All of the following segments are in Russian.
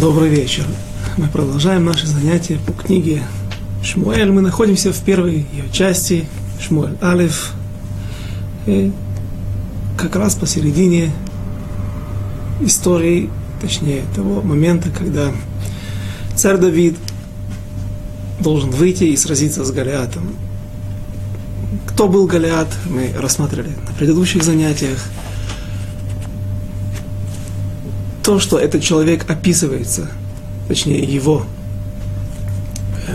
Добрый вечер. Мы продолжаем наши занятия по книге Шмуэль. Мы находимся в первой ее части, Шмуэль Алиф. И как раз посередине истории, точнее того момента, когда царь Давид должен выйти и сразиться с Голиатом. Кто был Голиат, мы рассматривали на предыдущих занятиях – то, что этот человек описывается, точнее его э,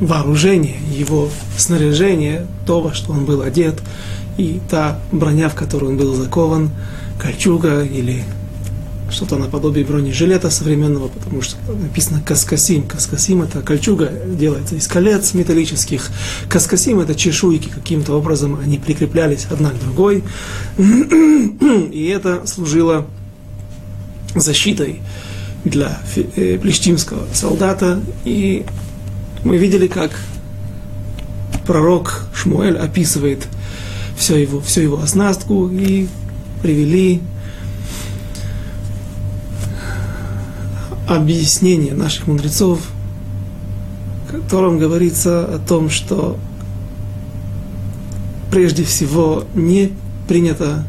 вооружение, его снаряжение, то, во что он был одет, и та броня, в которую он был закован, кольчуга или что-то наподобие бронежилета современного, потому что написано каскасим. Каскасим это кольчуга, делается из колец металлических. Каскасим это чешуйки, каким-то образом они прикреплялись одна к другой. И это служило защитой для э, плештимского солдата. И мы видели, как пророк Шмуэль описывает все его, всю его оснастку и привели объяснение наших мудрецов, в котором говорится о том, что прежде всего не принято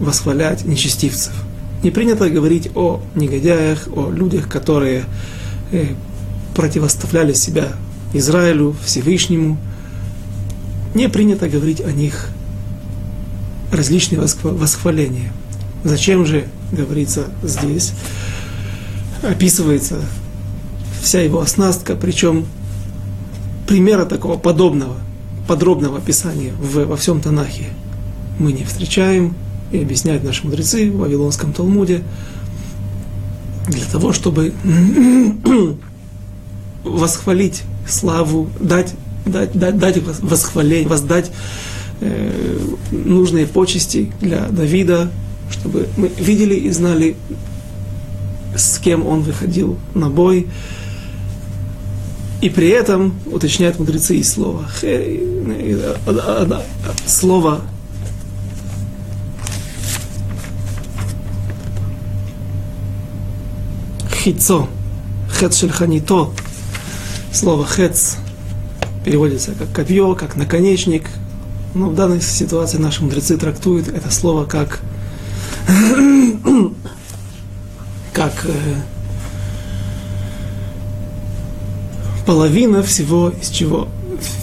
восхвалять нечестивцев – не принято говорить о негодяях, о людях, которые э, противоставляли себя Израилю, Всевышнему. Не принято говорить о них различные восхваления. Зачем же говорится здесь? Описывается вся его оснастка, причем примера такого подобного, подробного описания в, во всем Танахе мы не встречаем, и объясняют наши мудрецы в Вавилонском Талмуде, для того, чтобы восхвалить славу, дать, дать, дать, дать восхваление, воздать э, нужные почести для Давида, чтобы мы видели и знали, с кем он выходил на бой. И при этом, уточняют мудрецы и слово, слово хицо, хец шельханито, слово хец переводится как копье, как наконечник, но в данной ситуации наши мудрецы трактуют это слово как как э, половина всего, из чего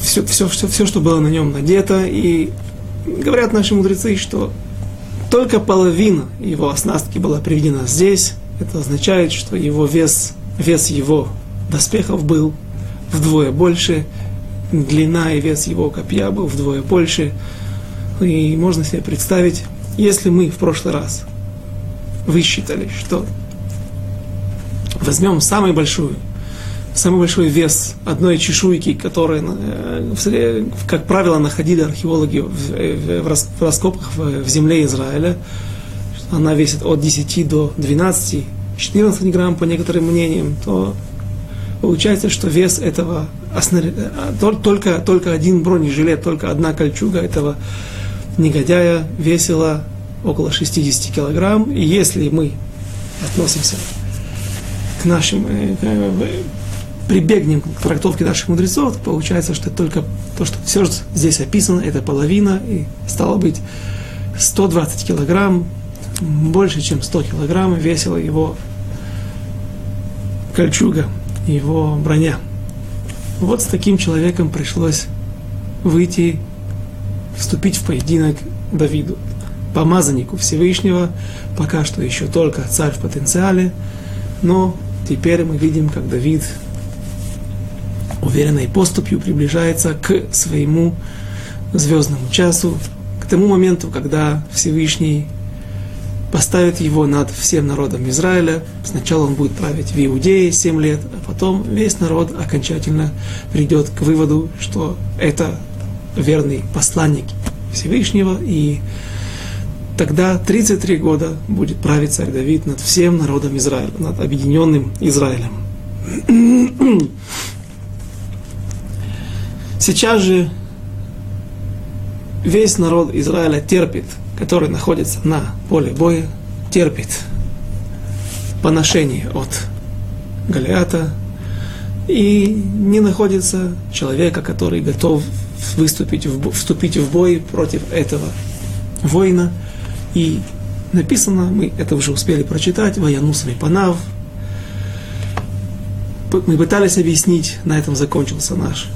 все, все, все, все, что было на нем надето, и говорят наши мудрецы, что только половина его оснастки была приведена здесь, это означает, что его вес, вес его доспехов был вдвое больше, длина и вес его копья был вдвое больше. И можно себе представить, если мы в прошлый раз высчитали, что возьмем самую большую, самый большой вес одной чешуйки, которую, э, как правило, находили археологи в раскопках в земле Израиля, она весит от 10 до 12, 14 грамм по некоторым мнениям, то получается, что вес этого, только, только один бронежилет, только одна кольчуга этого негодяя весила около 60 килограмм. И если мы относимся к нашим, э, э, прибегнем к трактовке наших мудрецов, то получается, что только то, что все здесь описано, это половина, и стало быть 120 килограмм больше, чем 100 килограмм весила его кольчуга, его броня. Вот с таким человеком пришлось выйти, вступить в поединок Давиду, помазаннику Всевышнего, пока что еще только царь в потенциале, но теперь мы видим, как Давид уверенной поступью приближается к своему звездному часу, к тому моменту, когда Всевышний поставит его над всем народом Израиля. Сначала он будет править в Иудее 7 лет, а потом весь народ окончательно придет к выводу, что это верный посланник Всевышнего, и тогда 33 года будет править царь Давид над всем народом Израиля, над объединенным Израилем. Сейчас же весь народ Израиля терпит который находится на поле боя, терпит поношение от Голиата, и не находится человека, который готов выступить вступить в бой против этого воина. И написано, мы это уже успели прочитать, Ваянус Панав. Мы пытались объяснить, на этом закончился наш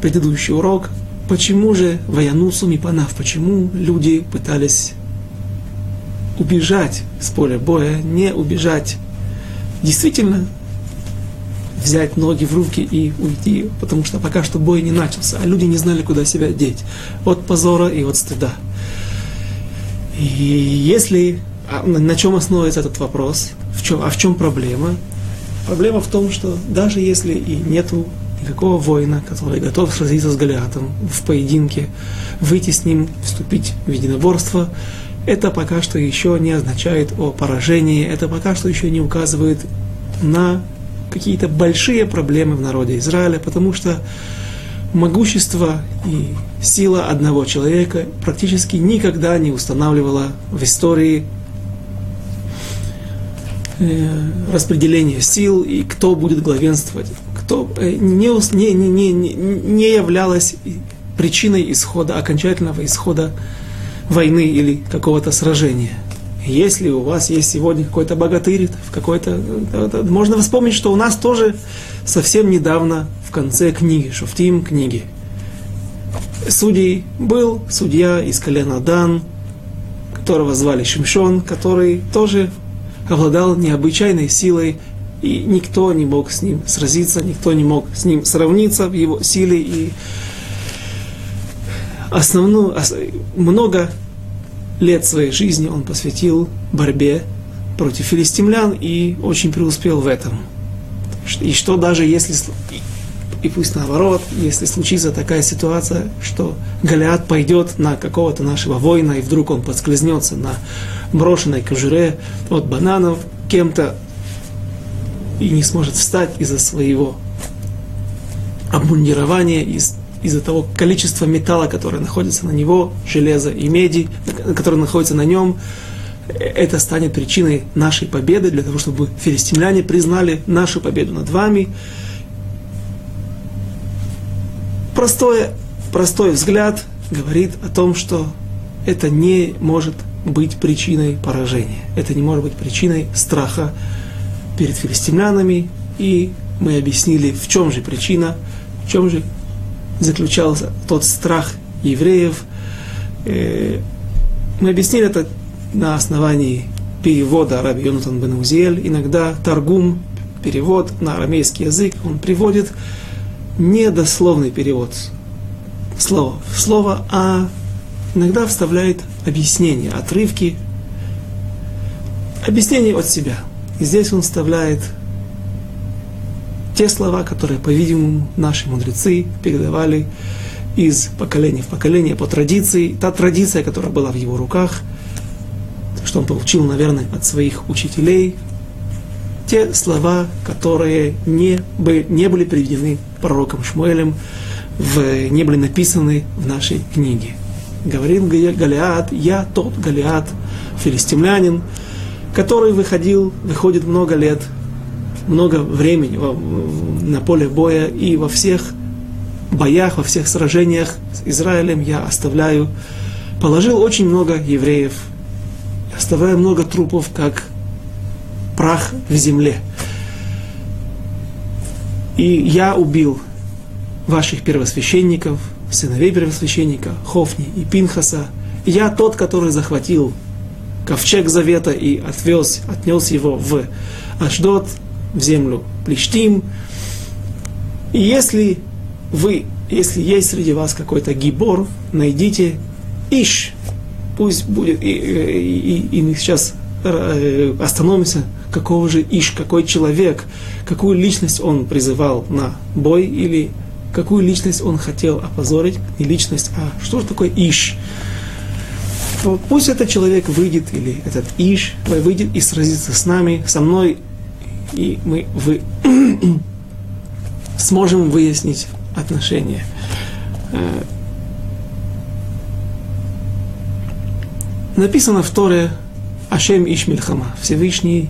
предыдущий урок, почему же Ваянусу Мипанав, почему люди пытались убежать с поля боя, не убежать. Действительно, взять ноги в руки и уйти, потому что пока что бой не начался, а люди не знали, куда себя деть. От позора и от стыда. И если... А на чем основывается этот вопрос? В чем, а в чем проблема? Проблема в том, что даже если и нету никакого воина, который готов сразиться с Голиатом в поединке, выйти с ним, вступить в единоборство, это пока что еще не означает о поражении, это пока что еще не указывает на какие-то большие проблемы в народе Израиля, потому что могущество и сила одного человека практически никогда не устанавливала в истории э, распределение сил и кто будет главенствовать, кто э, не, не, не, не, не являлась причиной исхода, окончательного исхода войны или какого-то сражения. Если у вас есть сегодня какой-то богатырь, в какой-то, можно вспомнить, что у нас тоже совсем недавно в конце книги, Шуфтим книги, судей был судья из колена Дан, которого звали Шимшон, который тоже обладал необычайной силой, и никто не мог с ним сразиться, никто не мог с ним сравниться в его силе, и основную, много лет своей жизни он посвятил борьбе против филистимлян и очень преуспел в этом. И что даже если, и пусть наоборот, если случится такая ситуация, что Голиат пойдет на какого-то нашего воина, и вдруг он подскользнется на брошенной кожуре от бананов кем-то и не сможет встать из-за своего обмундирования, из из-за того количества металла, которое находится на него, железа и меди, которое находится на нем, это станет причиной нашей победы, для того, чтобы филистимляне признали нашу победу над вами. Простой, простой взгляд говорит о том, что это не может быть причиной поражения. Это не может быть причиной страха перед филистимлянами. И мы объяснили, в чем же причина, в чем же заключался тот страх евреев. Э, мы объяснили это на основании перевода Раби Йонатан бен Узиэль. Иногда Таргум, перевод на арамейский язык, он приводит не дословный перевод слова в слово, а иногда вставляет объяснение, отрывки, объяснение от себя. И здесь он вставляет те слова, которые, по-видимому, наши мудрецы передавали из поколения в поколение по традиции. Та традиция, которая была в его руках, что он получил, наверное, от своих учителей, те слова, которые не, бы, не были приведены пророком Шмуэлем, в, не были написаны в нашей книге. Говорил Галиат, я тот Галиат, филистимлянин, который выходил, выходит много лет много времени на поле боя и во всех боях, во всех сражениях с Израилем я оставляю, положил очень много евреев, оставляю много трупов, как прах в земле. И я убил ваших первосвященников, сыновей первосвященника, Хофни и Пинхаса. Я тот, который захватил ковчег завета и отвез, отнес его в Ашдот, в землю Плештим. И если вы, если есть среди вас какой-то гибор, найдите Иш. Пусть будет, и, и, и, мы сейчас э, остановимся, какого же Иш, какой человек, какую личность он призывал на бой, или какую личность он хотел опозорить, не личность, а что же такое Иш. Пусть этот человек выйдет, или этот Иш выйдет и сразится с нами, со мной и мы вы, сможем выяснить отношения. Э, написано в Торе Ашем Ишмильхама, Всевышний,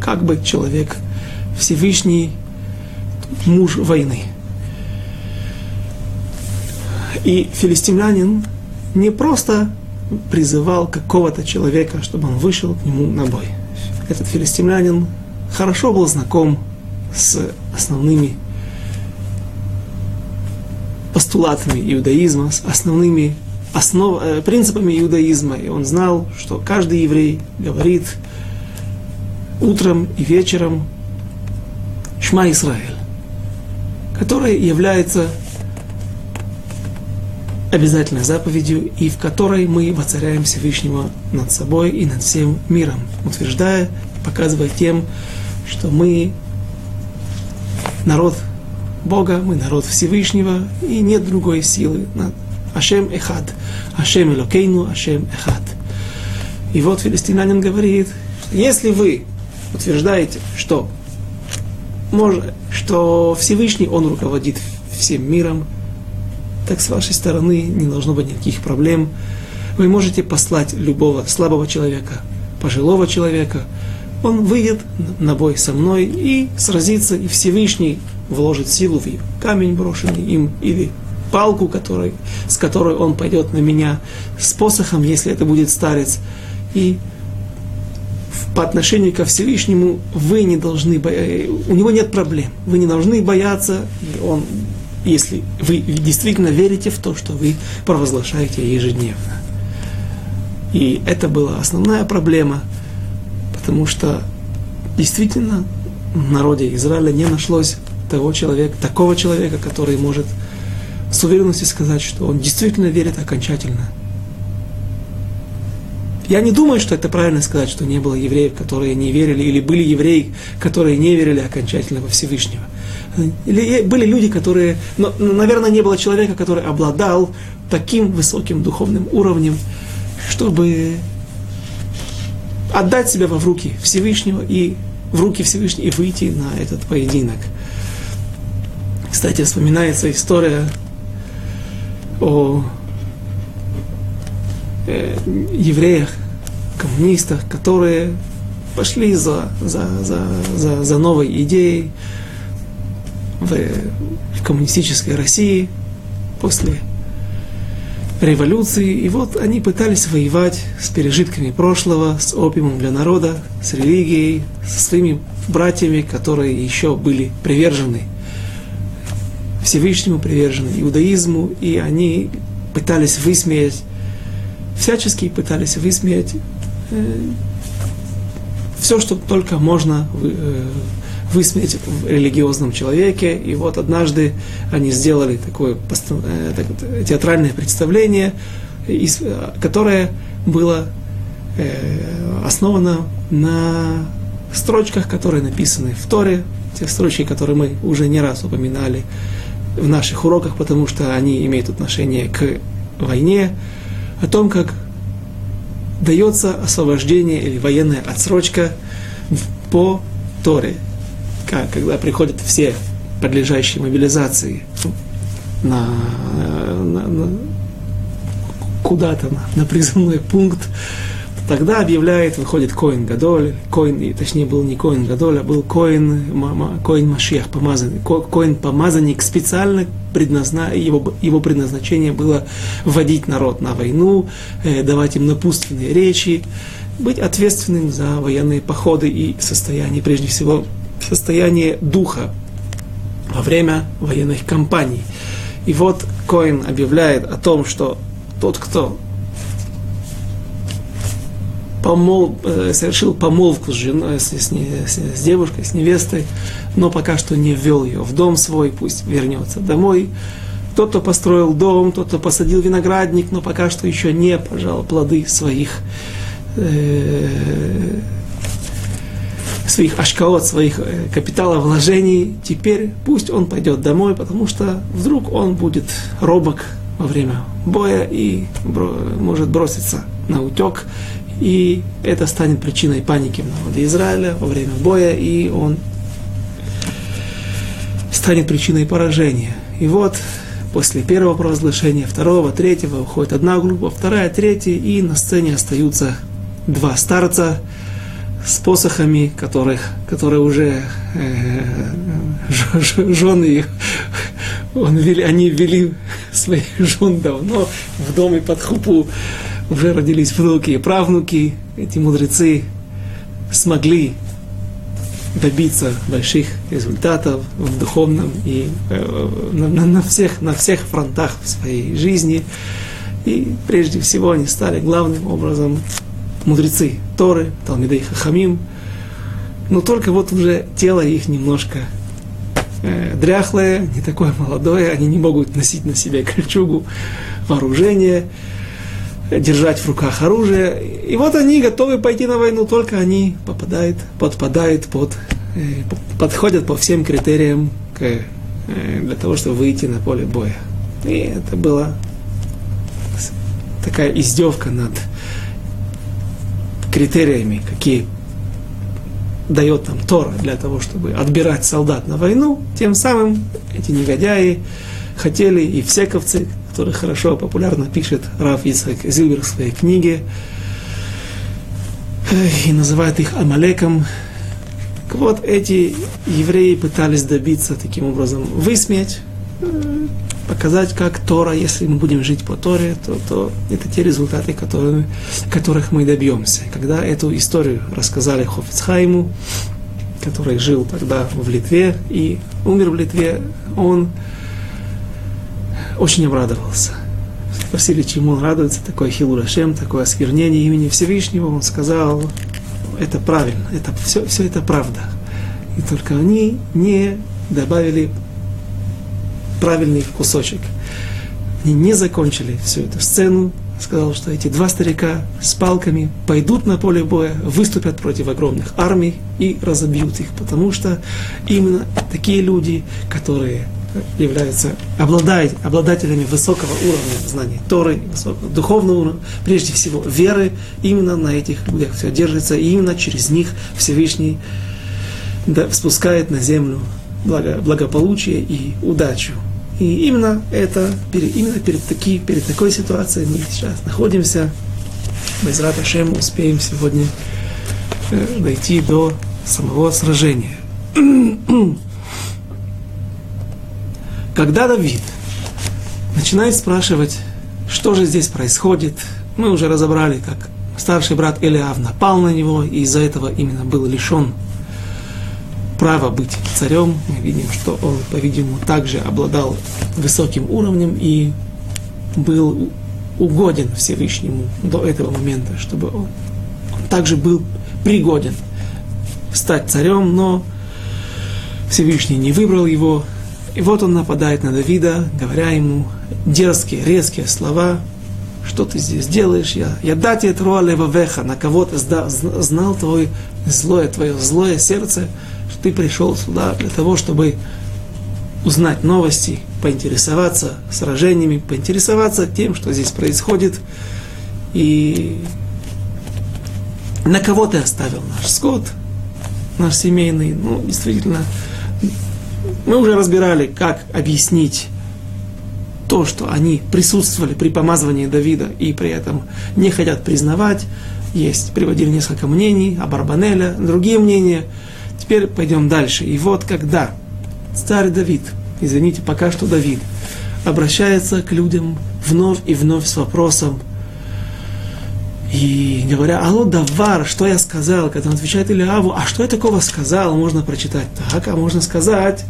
как бы человек Всевышний муж войны. И филистимлянин не просто призывал какого-то человека, чтобы он вышел к нему на бой. Этот филистимлянин хорошо был знаком с основными постулатами иудаизма, с основными основ, э, принципами иудаизма. И он знал, что каждый еврей говорит утром и вечером Шма Исраэль, которая является обязательной заповедью, и в которой мы воцаряем Всевышнего над собой и над всем миром, утверждая показывая тем, что мы народ Бога, мы народ Всевышнего, и нет другой силы. Ашем Эхад. Ашем Элокейну, Ашем Эхад. И вот филистимлянин говорит, если вы утверждаете, что, может, что Всевышний, Он руководит всем миром, так с вашей стороны не должно быть никаких проблем. Вы можете послать любого слабого человека, пожилого человека, он выйдет на бой со мной и сразится, и Всевышний вложит силу в камень брошенный им, или палку, который, с которой он пойдет на меня, с посохом, если это будет старец. И по отношению ко Всевышнему вы не должны бояться, у него нет проблем, вы не должны бояться, он, если вы действительно верите в то, что вы провозглашаете ежедневно. И это была основная проблема – потому что действительно в народе Израиля не нашлось того человека, такого человека, который может с уверенностью сказать, что он действительно верит окончательно. Я не думаю, что это правильно сказать, что не было евреев, которые не верили, или были евреи, которые не верили окончательно во Всевышнего. Или были люди, которые, но, наверное, не было человека, который обладал таким высоким духовным уровнем, чтобы отдать себя в руки Всевышнего и в руки Всевышнего и выйти на этот поединок. Кстати, вспоминается история о э, евреях, коммунистах, которые пошли за, за, за, за, за новой идеей в, коммунистической России после революции. И вот они пытались воевать с пережитками прошлого, с опиумом для народа, с религией, со своими братьями, которые еще были привержены Всевышнему, привержены иудаизму, и они пытались высмеять, всячески пытались высмеять э, все, что только можно э, высмеять в религиозном человеке. И вот однажды они сделали такое э, театральное представление, которое было э, основано на строчках, которые написаны в Торе, те строчки, которые мы уже не раз упоминали в наших уроках, потому что они имеют отношение к войне, о том, как дается освобождение или военная отсрочка по Торе когда приходят все подлежащие мобилизации на, на, на куда-то на, на призывной пункт, тогда объявляет, выходит Коин Гадоль, Коин, точнее был не Коин Гадоль, а был Коин, Коин Машиах, помазанник, Коин помазанник, специально предназна, его, его предназначение было вводить народ на войну, э, давать им напутственные речи, быть ответственным за военные походы и состояние, прежде всего, состояние духа во время военных кампаний. И вот Коин объявляет о том, что тот, кто помол, э, совершил помолвку с, женой, с, с, с девушкой, с невестой, но пока что не ввел ее в дом свой, пусть вернется домой. Тот, кто построил дом, тот, кто посадил виноградник, но пока что еще не пожал плоды своих э, своих ашкаот, своих э, капиталовложений, теперь пусть он пойдет домой, потому что вдруг он будет робок во время боя и может броситься на утек, и это станет причиной паники в народе Израиля во время боя, и он станет причиной поражения. И вот после первого провозглашения, второго, третьего уходит одна группа, вторая, третья, и на сцене остаются два старца, с посохами, которых, которые уже э, жены их, он вели, они вели своих жен давно в доме под хупу, уже родились внуки и правнуки, эти мудрецы смогли добиться больших результатов в духовном и э, на, на, всех, на всех фронтах в своей жизни. И прежде всего они стали главным образом мудрецы Торы, Талмидей Хахамим. Но только вот уже тело их немножко э, дряхлое, не такое молодое, они не могут носить на себе кольчугу, вооружение, держать в руках оружие. И вот они готовы пойти на войну, только они попадают, подпадают под, э, подходят по всем критериям к, э, для того, чтобы выйти на поле боя. И это была такая издевка над критериями, какие дает нам Тора для того, чтобы отбирать солдат на войну, тем самым эти негодяи хотели и всековцы, который хорошо, популярно пишет Раф Ицхак Зильбер в своей книге, и называет их Амалеком. Вот эти евреи пытались добиться таким образом высмеять показать, как Тора, если мы будем жить по Торе, то, то это те результаты, которые, которых мы добьемся. Когда эту историю рассказали Хофицхайму, который жил тогда в Литве и умер в Литве, он очень обрадовался. Спросили, чему он радуется, такой хилурашем, такое осквернение имени Всевышнего. Он сказал, это правильно, это, все, все это правда. И только они не добавили правильный кусочек. Они не закончили всю эту сцену, сказал, что эти два старика с палками пойдут на поле боя, выступят против огромных армий и разобьют их, потому что именно такие люди, которые являются обладают, обладателями высокого уровня знаний Торы, высокого духовного уровня, прежде всего веры, именно на этих людях все держится, и именно через них Всевышний да, спускает на землю благо, благополучие и удачу. И именно это, именно перед, таки, перед такой ситуацией мы сейчас находимся. Мы из Раташем успеем сегодня э, дойти до самого сражения. Когда Давид начинает спрашивать, что же здесь происходит, мы уже разобрали, как старший брат Элиав напал на него, и из-за этого именно был лишен право быть царем. Мы видим, что он, по-видимому, также обладал высоким уровнем и был угоден Всевышнему до этого момента, чтобы он, также был пригоден стать царем, но Всевышний не выбрал его. И вот он нападает на Давида, говоря ему дерзкие, резкие слова, что ты здесь делаешь, я, я дать тебе веха, на кого ты знал твое злое, твое злое сердце, ты пришел сюда для того, чтобы узнать новости, поинтересоваться сражениями, поинтересоваться тем, что здесь происходит. И на кого ты оставил наш скот, наш семейный. Ну, действительно, мы уже разбирали, как объяснить то, что они присутствовали при помазывании Давида и при этом не хотят признавать. Есть, приводили несколько мнений, об Арбанеля, другие мнения – Теперь пойдем дальше. И вот когда царь Давид, извините, пока что Давид, обращается к людям вновь и вновь с вопросом, и говоря, алло, давар, что я сказал, когда он отвечает Илиаву, а что я такого сказал, можно прочитать. Так, а можно сказать,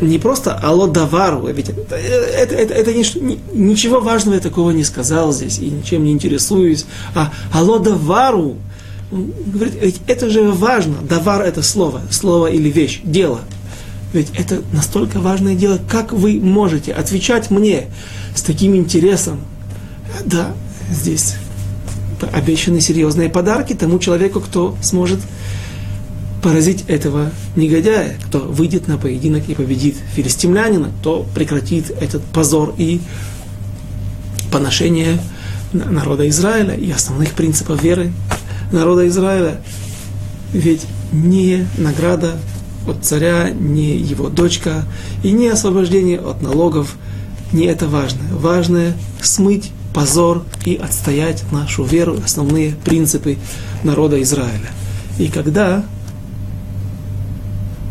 не просто алло давару, ведь это, это, это, это не, ничего важного я такого не сказал здесь и ничем не интересуюсь, а алло давару, говорит, ведь это же важно. Давар это слово, слово или вещь, дело. Ведь это настолько важное дело, как вы можете отвечать мне с таким интересом. Да, здесь обещаны серьезные подарки тому человеку, кто сможет поразить этого негодяя, кто выйдет на поединок и победит филистимлянина, кто прекратит этот позор и поношение народа Израиля и основных принципов веры народа Израиля. Ведь не награда от царя, не его дочка и не освобождение от налогов, не это важное. Важное смыть позор и отстоять нашу веру, основные принципы народа Израиля. И когда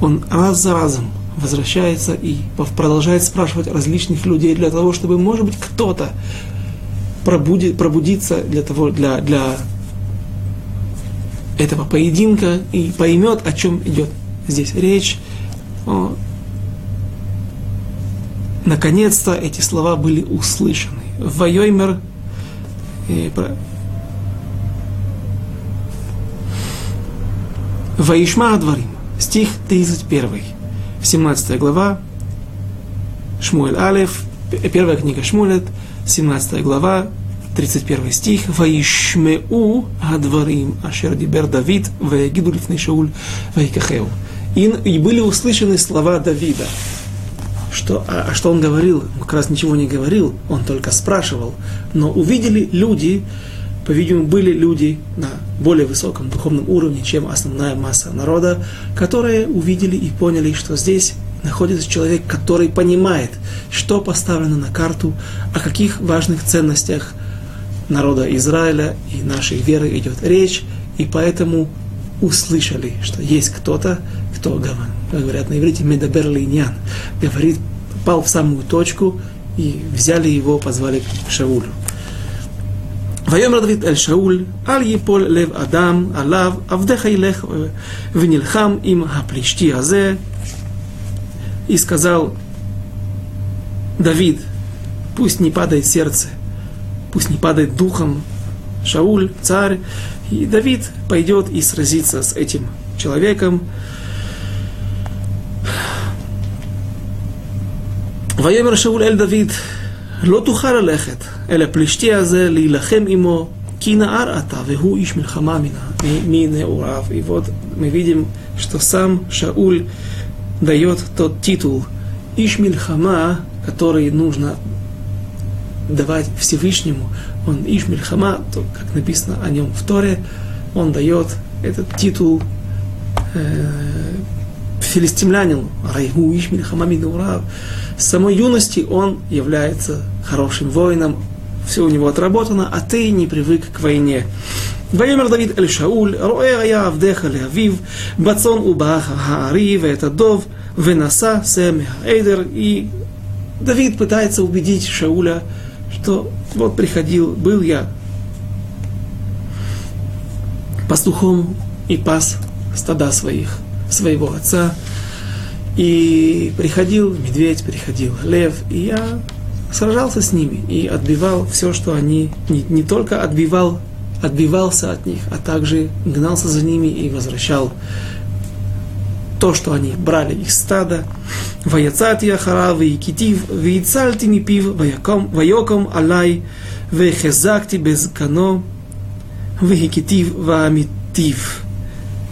он раз за разом возвращается и продолжает спрашивать различных людей для того, чтобы, может быть, кто-то пробудит, пробудиться для того, для, для этого поединка и поймет, о чем идет здесь речь. Наконец-то эти слова были услышаны. Вайоймер э, Ваишма Адварим, стих 31, 17 глава, Шмуэль Алев, первая книга Шмуэлет, 17 глава, 31 стих, «Ваишмеу адварим ашер дибер Давид, ваягиду лифней Шауль, ваикахеу». И были услышаны слова Давида. Что, а, а что он говорил? Он как раз ничего не говорил, он только спрашивал. Но увидели люди, по-видимому, были люди на более высоком духовном уровне, чем основная масса народа, которые увидели и поняли, что здесь находится человек, который понимает, что поставлено на карту, о каких важных ценностях народа Израиля и нашей веры идет речь, и поэтому услышали, что есть кто-то, кто, говорят на иврите, медабер линьян, говорит, попал в самую точку, и взяли его, позвали к Шаулю. ויאמר דוד אל שאול, אל ייפול לב אדם עליו, עבדך ילך ונלחם עם הפלישתי הזה. И сказал Давид, пусть не падает сердце пусть не падает духом Шауль, царь, и Давид пойдет и сразится с этим человеком. ויאמר שאול אל דוד, לא תוכל ללכת אל הפלישתי הזה להילחם עמו, כי נער אתה, והוא איש מלחמה מנעוריו. И вот мы видим, что сам Шауль дает тот титул Иш Мильхама, который нужно давать Всевышнему, он Ишмель Хама, то, как написано о нем в Торе, он дает этот титул э, филистимлянину, Райгу Ишмель Хама Минура. С самой юности он является хорошим воином, все у него отработано, а ты не привык к войне. ויאמר דוד אל שאול, רואה היה עבדיך לאביו, בצאן ובאח הארי ואת הדוב, ונשא שא מהעדר. И Давид пытается убедить Шауля, что вот приходил, был я пастухом и пас стада своих, своего отца, и приходил медведь, приходил лев, и я сражался с ними и отбивал все, что они, не, не только отбивал, отбивался от них, а также гнался за ними и возвращал то, что они брали их стада, «Ваяцат яхара, ваякитив, ваицальти не пив, ваяком алай, вехезакти безкано, ваякитив, ваамитив».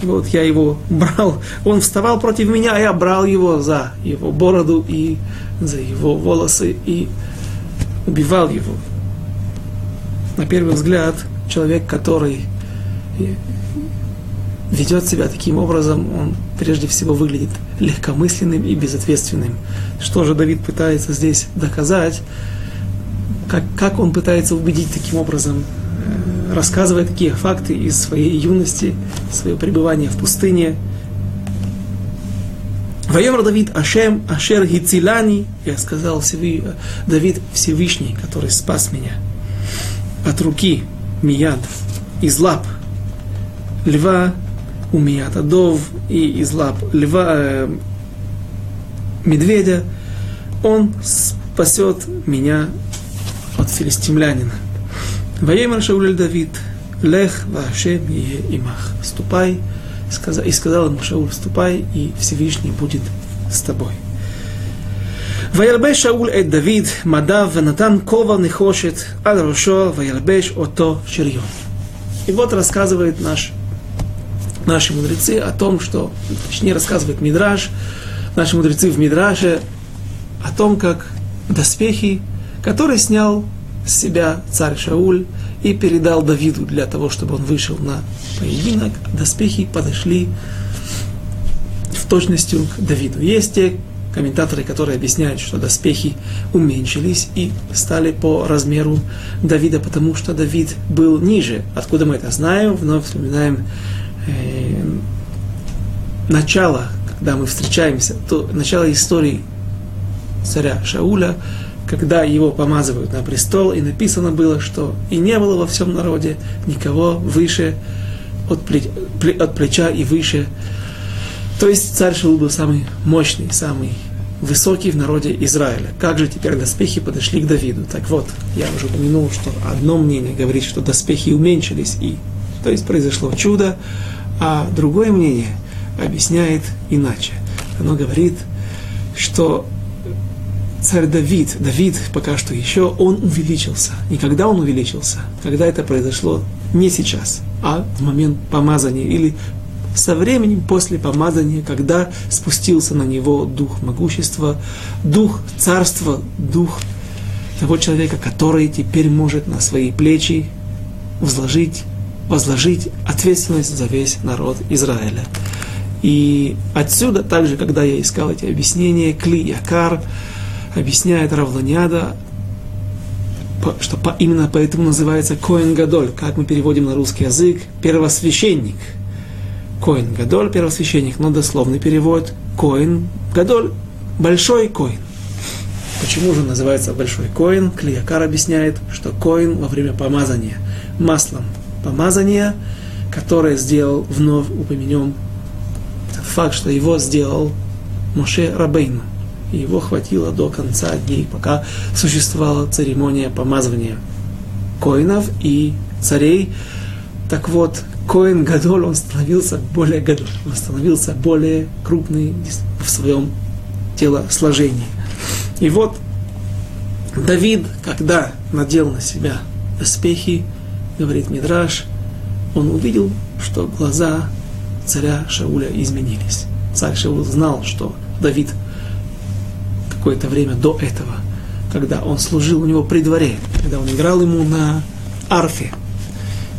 Вот я его брал, он вставал против меня, а я брал его за его бороду и за его волосы и убивал его. На первый взгляд, человек, который ведет себя таким образом, он прежде всего выглядит легкомысленным и безответственным. Что же Давид пытается здесь доказать? Как, как он пытается убедить таким образом, э, рассказывая такие факты из своей юности, свое пребывание в пустыне. Вайомр Давид Ашем Ашер Гицилани, я сказал Давид Всевышний, который спас меня от руки Мияд, из лап льва умията дов и из лап льва, э, медведя, он спасет меня от филистимлянина. Воемар Шауль Давид, лех вашем е имах. Ступай, и сказал ему Шауль, ступай, и Всевышний будет с тобой. וילבש שאול את דוד מדיו ונתן כובע נחושת על ראשו וילבש אותו שריון. И вот рассказывает наш наши мудрецы о том, что, точнее рассказывает Мидраш, наши мудрецы в Мидраше, о том, как доспехи, которые снял с себя царь Шауль и передал Давиду для того, чтобы он вышел на поединок, доспехи подошли в точности к Давиду. Есть те, комментаторы, которые объясняют, что доспехи уменьшились и стали по размеру Давида, потому что Давид был ниже. Откуда мы это знаем? Вновь вспоминаем начало, когда мы встречаемся, то начало истории царя Шауля, когда его помазывают на престол, и написано было, что и не было во всем народе никого выше от, плеч, от плеча и выше. То есть царь Шаул был самый мощный, самый высокий в народе Израиля. Как же теперь доспехи подошли к Давиду? Так вот, я уже упомянул, что одно мнение говорит, что доспехи уменьшились, и то есть произошло чудо, а другое мнение объясняет иначе. Оно говорит, что царь Давид, Давид пока что еще, он увеличился. И когда он увеличился? Когда это произошло не сейчас, а в момент помазания или со временем после помазания, когда спустился на него дух могущества, дух царства, дух того человека, который теперь может на свои плечи возложить, возложить ответственность за весь народ Израиля. И отсюда также, когда я искал эти объяснения, Кли Якар, объясняет Равланяда, что по, именно поэтому называется Коэн Гадоль, как мы переводим на русский язык, первосвященник. Коэн Гадоль, первосвященник, но дословный перевод Коэн Гадоль, большой Коэн. Почему же называется большой коин? Клиякар объясняет, что коин во время помазания маслом помазания, которое сделал, вновь упомянем факт, что его сделал Моше Рабейну и его хватило до конца дней, пока существовала церемония помазывания коинов и царей. Так вот, коин Гадоль, он становился более Гадоль, он становился более крупный в своем телосложении. И вот Давид, когда надел на себя доспехи, говорит Мидраш, он увидел, что глаза царя Шауля изменились. Царь Шаул знал, что Давид какое-то время до этого, когда он служил у него при дворе, когда он играл ему на арфе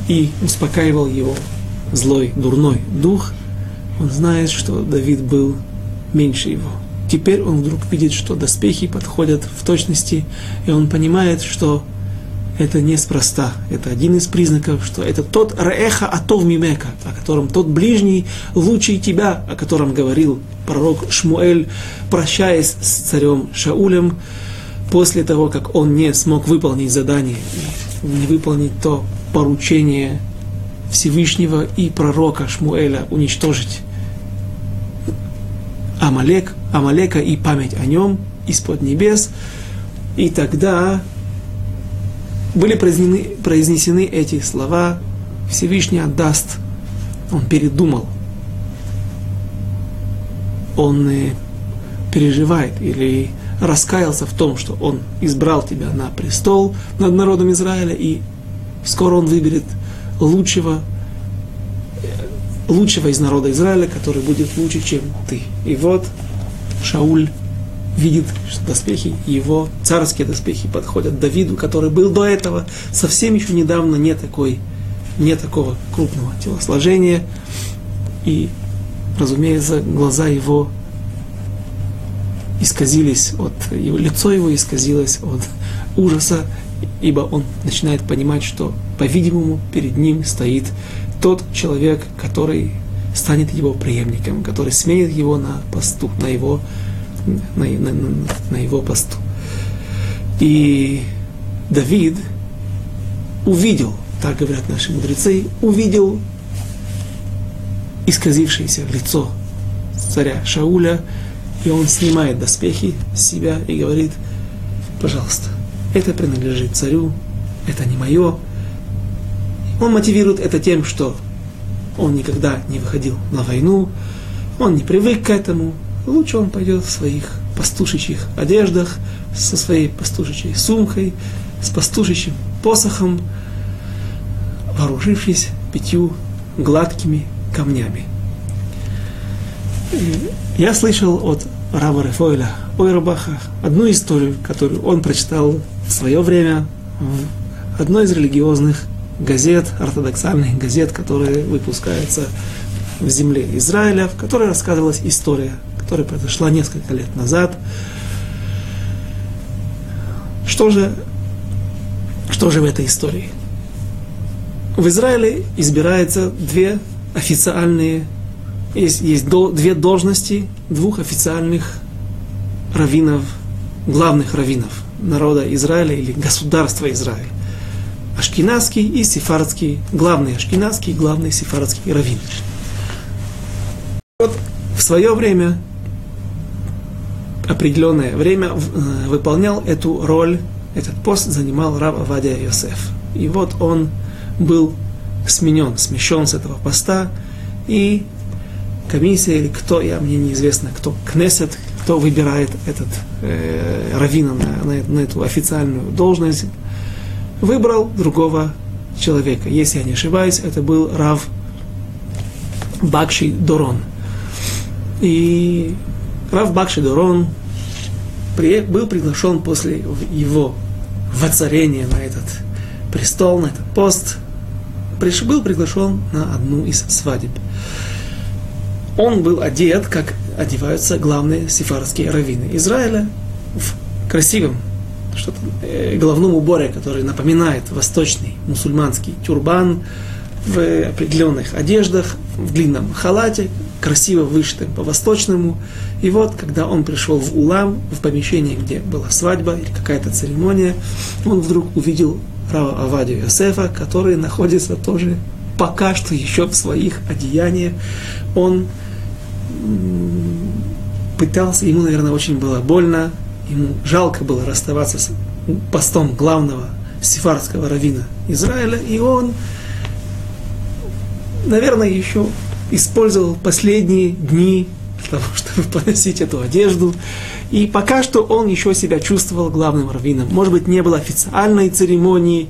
и успокаивал его злой, дурной дух, он знает, что Давид был меньше его. Теперь он вдруг видит, что доспехи подходят в точности, и он понимает, что это неспроста. Это один из признаков, что это тот Раэха Атов Мимека, о котором тот ближний лучший тебя, о котором говорил пророк Шмуэль, прощаясь с царем Шаулем, после того, как он не смог выполнить задание, не выполнить то поручение Всевышнего и пророка Шмуэля уничтожить Амалек, Амалека и память о нем из-под небес. И тогда были произнесены, произнесены эти слова, Всевышний отдаст. Он передумал. Он э, переживает или раскаялся в том, что он избрал тебя на престол над народом Израиля, и скоро он выберет лучшего, э, лучшего из народа Израиля, который будет лучше, чем ты. И вот Шауль видит, что доспехи его, царские доспехи подходят Давиду, который был до этого совсем еще недавно не такой, не такого крупного телосложения. И, разумеется, глаза его исказились от, его, лицо его исказилось от ужаса, ибо он начинает понимать, что, по-видимому, перед ним стоит тот человек, который станет его преемником, который сменит его на посту, на его на, на, на его посту. И Давид увидел, так говорят наши мудрецы, увидел исказившееся лицо царя Шауля, и он снимает доспехи с себя и говорит, пожалуйста, это принадлежит царю, это не мое. Он мотивирует это тем, что он никогда не выходил на войну, он не привык к этому, лучше он пойдет в своих пастушечьих одеждах, со своей пастушечьей сумкой, с пастушечьим посохом, вооружившись пятью гладкими камнями. Я слышал от Рава Рефойля Ойрабаха одну историю, которую он прочитал в свое время в одной из религиозных газет, ортодоксальных газет, которые выпускаются в земле Израиля, в которой рассказывалась история которая произошла несколько лет назад. Что же, что же в этой истории? В Израиле избирается две официальные, есть, есть до, две должности двух официальных раввинов, главных раввинов народа Израиля или государства Израиля. Ашкиназский и сефардский, главный ашкиназский и главный сефардский раввин. Вот в свое время, определенное время, э, выполнял эту роль, этот пост занимал раб Авадия Йосеф. И вот он был сменен, смещен с этого поста, и комиссия, или кто, я, мне неизвестно, кто, Кнесет, кто выбирает этот э, раввина на, на, на эту официальную должность, выбрал другого человека. Если я не ошибаюсь, это был Рав Бакши Дорон. И Рав Бакши Дорон был приглашен после его воцарения на этот престол, на этот пост, был приглашен на одну из свадеб. Он был одет, как одеваются главные сефарские раввины Израиля, в красивом что-то, э, головном уборе, который напоминает восточный мусульманский тюрбан, в определенных одеждах, в длинном халате, красиво вышитым по-восточному. И вот, когда он пришел в Улам, в помещение, где была свадьба или какая-то церемония, он вдруг увидел Рава Авадию Йосефа, который находится тоже пока что еще в своих одеяниях. Он пытался, ему, наверное, очень было больно, ему жалко было расставаться с постом главного сефардского равина Израиля, и он, наверное, еще использовал последние дни для того, чтобы поносить эту одежду. И пока что он еще себя чувствовал главным раввином. Может быть, не было официальной церемонии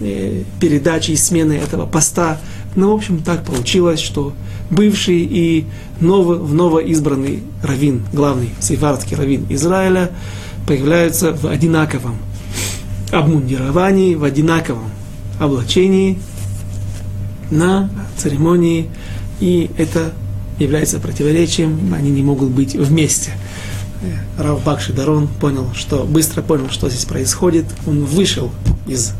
э, передачи и смены этого поста, но, в общем, так получилось, что бывший и ново, в избранный раввин, главный сефардский раввин Израиля, появляются в одинаковом обмундировании, в одинаковом облачении на церемонии, и это является противоречием, они не могут быть вместе. Рав Бакши Дарон понял, что быстро понял, что здесь происходит. Он вышел из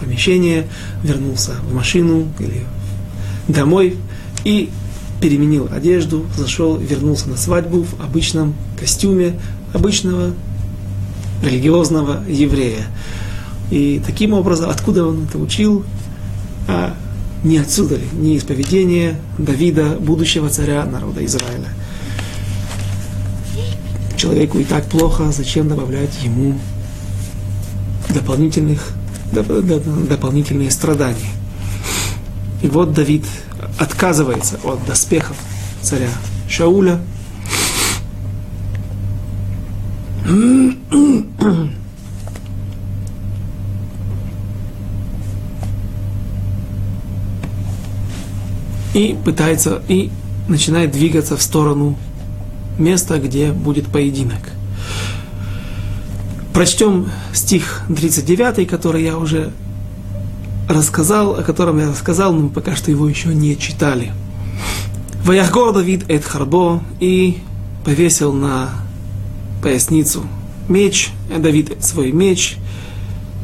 помещения, вернулся в машину или домой и переменил одежду, зашел, вернулся на свадьбу в обычном костюме обычного религиозного еврея. И таким образом, откуда он это учил? А не отсюда ли, не из поведения Давида, будущего царя народа Израиля. Человеку и так плохо, зачем добавлять ему дополнительных, дополнительные страдания. И вот Давид отказывается от доспехов царя Шауля. И пытается, и начинает двигаться в сторону места, где будет поединок. Прочтем стих 39, который я уже рассказал, о котором я рассказал, но мы пока что его еще не читали. Ваяхгор Давид Эд Харбо и повесил на поясницу меч, Давид свой меч,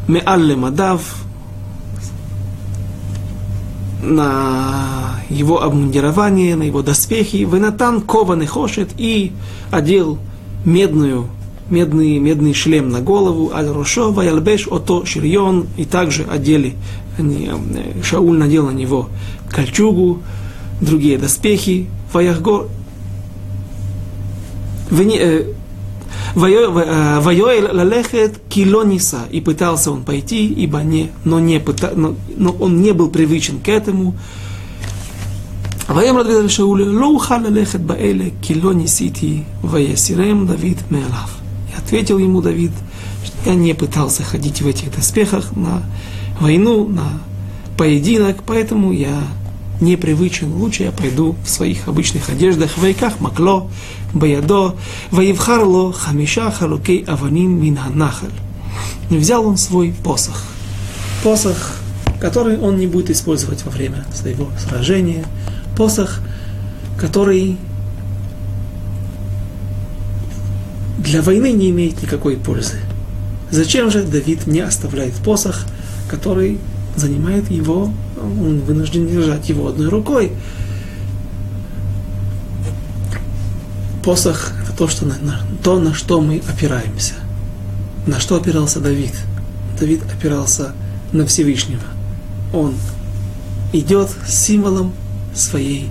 Меалле Мадав, на его обмундирование, на его доспехи, Венатан кованы хошет и одел медную медный, медный шлем на голову, аль рошо, ваялбеш ото ширьон, и также одели, э, Шауль надел на него кольчугу, другие доспехи, ваяхгор, э, Вайоэль э, лалехет килониса, и пытался он пойти, ибо не, но, не пыта, но, но он не был привычен к этому. ויאמר דוד לשאול, לא אוכל ללכת באלה, כי לא ניסיתי, ויסירם דוד מעליו ответил ему Давид, что я не пытался ходить в этих доспехах на войну, на поединок, поэтому я непривычен, лучше я пойду в своих обычных одеждах, вайках макло, баядо, воевхарло, хамиша халукей аваним минханахаль. И взял он свой посох. Посох, который он не будет использовать во время своего сражения. Посох, который для войны не имеет никакой пользы. Зачем же Давид не оставляет посох, который занимает его, он вынужден держать его одной рукой. Посох – это то, что, на, то, на что мы опираемся. На что опирался Давид? Давид опирался на Всевышнего. Он идет символом своей...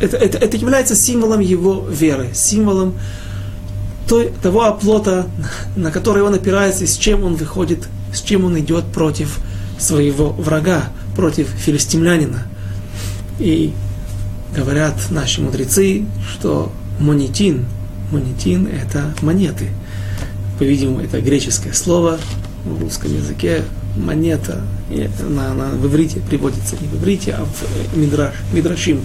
Это, это, это является символом его веры, символом той, того оплота, на который он опирается и с чем он выходит, с чем он идет против своего врага, против филистимлянина. И говорят наши мудрецы, что монетин, монетин это монеты. По-видимому, это греческое слово в русском языке, монета, она, она в иврите приводится, не в иврите, а в мидраш, мидрашим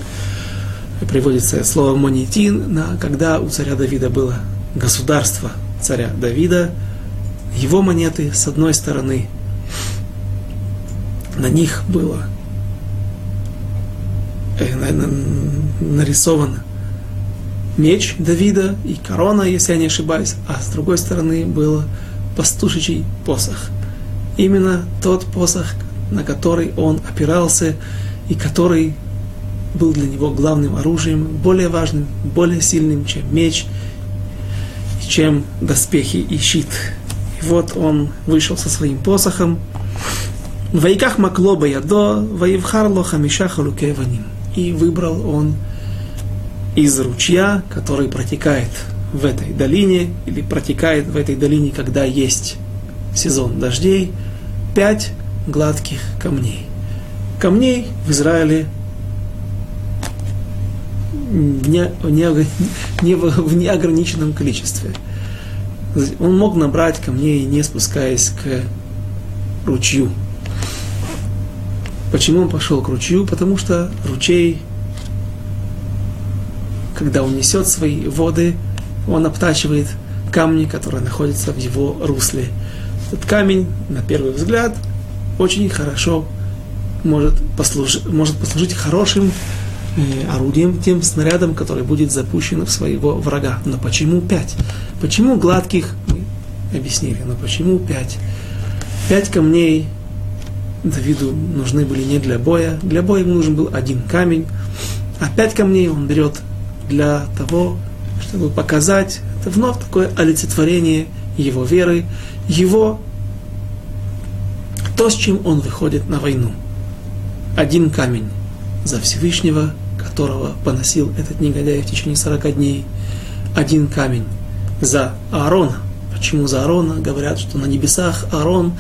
приводится слово монетин, на, когда у царя Давида было государство царя Давида, его монеты с одной стороны, на них было э, нарисован меч Давида и корона, если я не ошибаюсь, а с другой стороны был пастушечий посох. Именно тот посох, на который он опирался и который был для него главным оружием, более важным, более сильным, чем меч – чем доспехи и щит. И вот он вышел со своим посохом. Вайках макло ядо, воевхарло хамиша халукеваним. И выбрал он из ручья, который протекает в этой долине, или протекает в этой долине, когда есть сезон дождей, пять гладких камней. Камней в Израиле в, не, не, не, в неограниченном количестве. Он мог набрать камней, не спускаясь к ручью. Почему он пошел к ручью? Потому что ручей, когда он несет свои воды, он обтачивает камни, которые находятся в его русле. Этот камень, на первый взгляд, очень хорошо может, послужить, может послужить хорошим Э, орудием, тем снарядом, который будет запущен в своего врага. Но почему пять? Почему гладких? Мы объяснили, но почему пять? Пять камней Давиду нужны были не для боя. Для боя ему нужен был один камень, а пять камней он берет для того, чтобы показать, это вновь такое олицетворение его веры, его, то, с чем он выходит на войну. Один камень за Всевышнего, которого поносил этот негодяй в течение 40 дней, один камень за Аарона. Почему за Аарона? Говорят, что на небесах Аарон,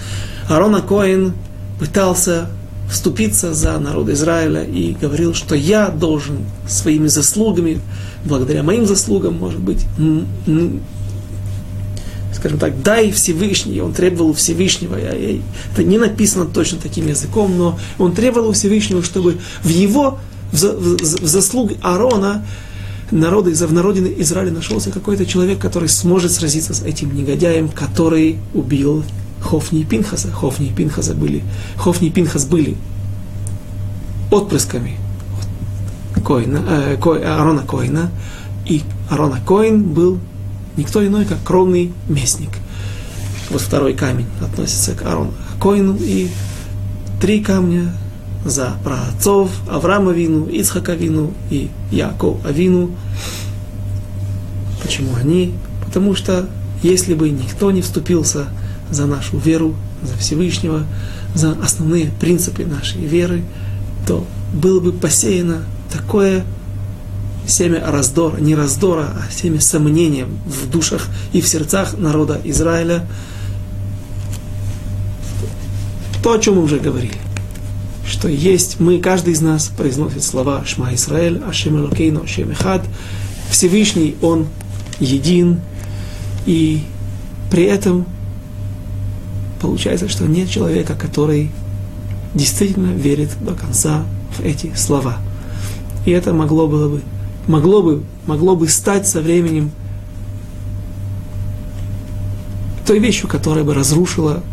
Аарона Коин пытался вступиться за народ Израиля и говорил, что я должен своими заслугами, благодаря моим заслугам, может быть, скажем так, дай Всевышний, он требовал Всевышнего, это не написано точно таким языком, но он требовал у Всевышнего, чтобы в его, в, в, в заслуг Аарона, народа, в народе Израиля нашелся какой-то человек, который сможет сразиться с этим негодяем, который убил Хофни и Пинхаса. Хофни и Пинхаса были, Хофни и Пинхас были отпрысками Коина, э, Ко, Аарона Коина, и Аарона Коин был никто иной, как кровный местник. Вот второй камень относится к Аарону Коину, и три камня за праотцов Авраама Вину, Ицхака Вину и Яков Авину. Почему они? Потому что если бы никто не вступился за нашу веру, за Всевышнего, за основные принципы нашей веры, то было бы посеяно такое семя раздора, не раздора, а семя сомнения в душах и в сердцах народа Израиля. То, о чем мы уже говорили. Что есть, мы, каждый из нас произносит слова Шма Исраэль, Ашем Элокейну, Ашем Эхад. Всевышний, Он един. И при этом получается, что нет человека, который действительно верит до конца в эти слова. И это могло было бы могло бы, могло бы стать со временем той вещью, которая бы разрушила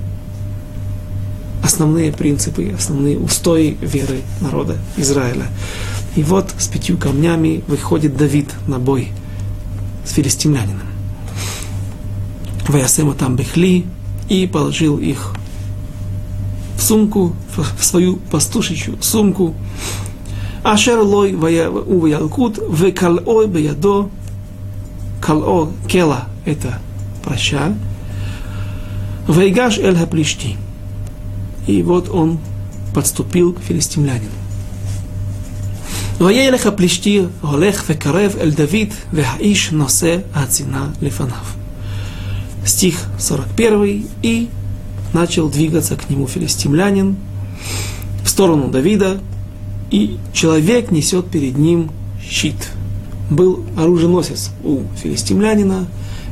основные принципы, основные устои веры народа Израиля. И вот с пятью камнями выходит Давид на бой с филистимлянином. Ваясема там бехли и положил их в сумку, в свою пастушечью сумку. Ашер лой у ялкут, в калой беядо, кало, кела, это проща, вейгаш эль хаплишти. И вот он подступил к филистимлянину. וילך הפלישתי הולך וקרב אל דוד והאיש נושא הצינה לפניו. Стих 41 и начал двигаться к нему филистимлянин в сторону Давида, и человек несет перед ним щит. Был оруженосец у филистимлянина,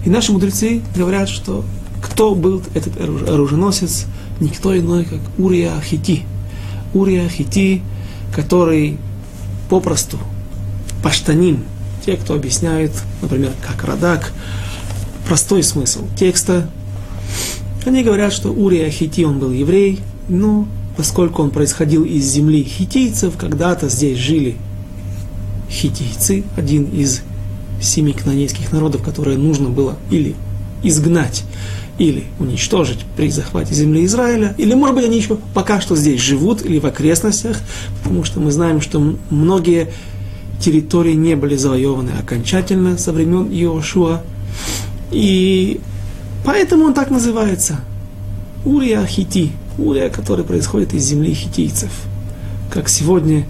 и наши мудрецы говорят, что кто был этот оруженосец, никто иной, как Урия Хити. Урия Хити, который попросту, паштаним, те, кто объясняет, например, как Радак, простой смысл текста, они говорят, что Урия Хити, он был еврей, но поскольку он происходил из земли хитийцев, когда-то здесь жили хитийцы, один из семи кнанейских народов, которые нужно было или изгнать, или уничтожить при захвате земли Израиля, или, может быть, они еще пока что здесь живут или в окрестностях, потому что мы знаем, что многие территории не были завоеваны окончательно со времен Иошуа, и поэтому он так называется. Урия Хити, Урия, который происходит из земли хитийцев. Как сегодня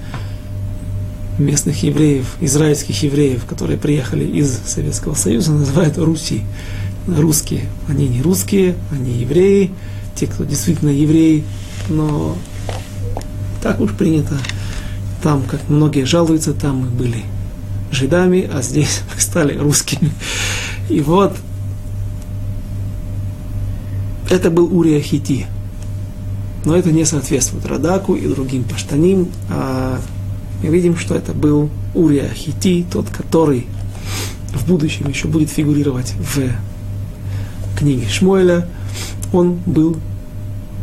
местных евреев, израильских евреев, которые приехали из Советского Союза, называют Руси русские. Они не русские, они евреи, те, кто действительно евреи, но так уж принято. Там, как многие жалуются, там мы были жидами, а здесь мы стали русскими. И вот это был Урия Хити. Но это не соответствует Радаку и другим паштаним. А мы видим, что это был Урия Хити, тот, который в будущем еще будет фигурировать в книги Шмуэля, он был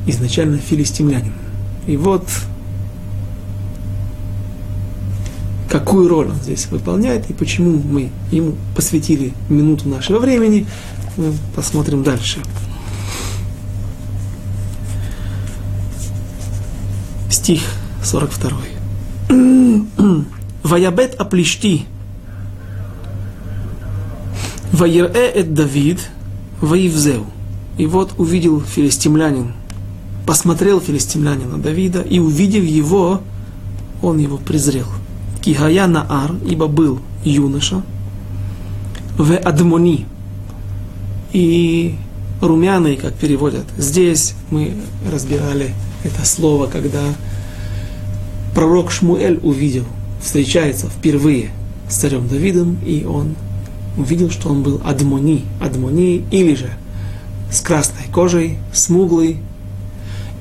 изначально филистимлянин. И вот какую роль он здесь выполняет и почему мы ему посвятили минуту нашего времени, посмотрим дальше. Стих 42. Ваябет аплишти. Ваирэ эт Давид – Воивзеу. И вот увидел филистимлянин, посмотрел филистимлянин на Давида, и увидев его, он его презрел. Кихая Наар, ибо был юноша, в Адмони, и румяный, как переводят. Здесь мы разбирали это слово, когда пророк Шмуэль увидел, встречается впервые с царем Давидом, и он увидел, что он был адмони, адмони, или же с красной кожей, смуглый,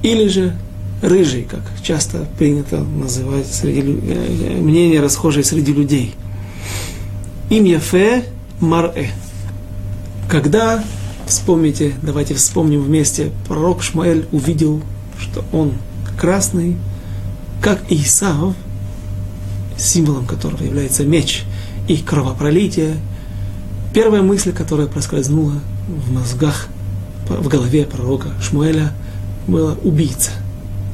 или же рыжий, как часто принято называть среди э, мнение расхожее среди людей. Имя Фе Марэ. Когда, вспомните, давайте вспомним вместе, пророк Шмаэль увидел, что он красный, как Исав, символом которого является меч и кровопролитие, Первая мысль, которая проскользнула в мозгах, в голове пророка Шмуэля, была убийца.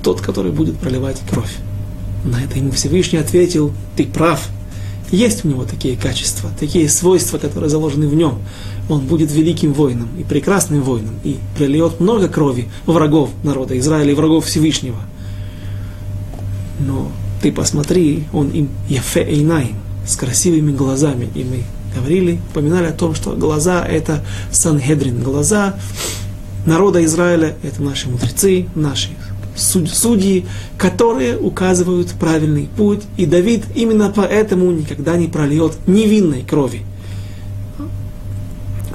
Тот, который будет проливать кровь. На это ему Всевышний ответил, ты прав. Есть у него такие качества, такие свойства, которые заложены в нем. Он будет великим воином и прекрасным воином, и прольет много крови врагов народа Израиля и врагов Всевышнего. Но ты посмотри, он им яфе эйнаим, с красивыми глазами, и мы говорили, упоминали о том, что глаза – это Санхедрин, глаза народа Израиля – это наши мудрецы, наши судьи, которые указывают правильный путь, и Давид именно поэтому никогда не прольет невинной крови.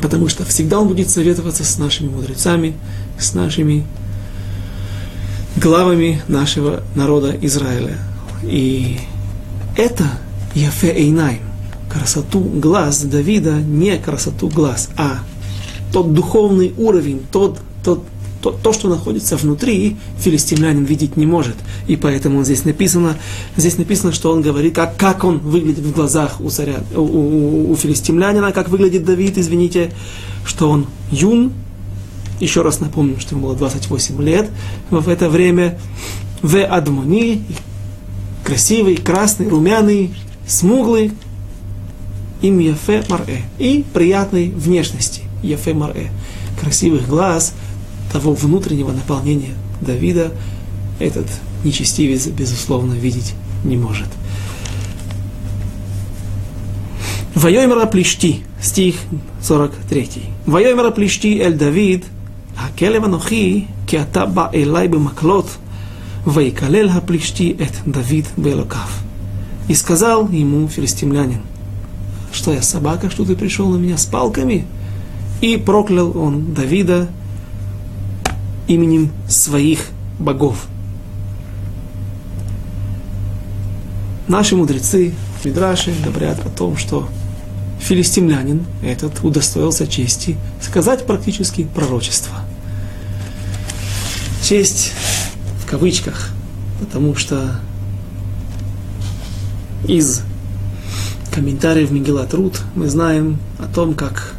Потому что всегда он будет советоваться с нашими мудрецами, с нашими главами нашего народа Израиля. И это Яфе Эйнайм, красоту глаз Давида не красоту глаз, а тот духовный уровень, тот, тот, то, то, что находится внутри, филистимлянин видеть не может. И поэтому здесь написано, здесь написано, что он говорит, как, как он выглядит в глазах у, царя, у, у, у филистимлянина, как выглядит Давид, извините, что он юн, Еще раз напомню, что ему было 28 лет в это время. В Адмони, красивый, красный, румяный, смуглый, им Яфе Марэ. И приятной внешности. Яфе Марэ. Красивых глаз, того внутреннего наполнения Давида этот нечестивец, безусловно, видеть не может. Вайомера плещти, стих 43. Вайомера плещти эль Давид, הכלב אנוכי, כי אתה בא אליי במקלות, ויקלל הפלישתי את דוד באלוקיו. И сказал ему филистимлянин, что я собака, что ты пришел на меня с палками? И проклял он Давида именем своих богов. Наши мудрецы Мидраши говорят о том, что филистимлянин этот удостоился чести сказать практически пророчество. Честь в кавычках, потому что из комментариев Мегилат Рут мы знаем о том, как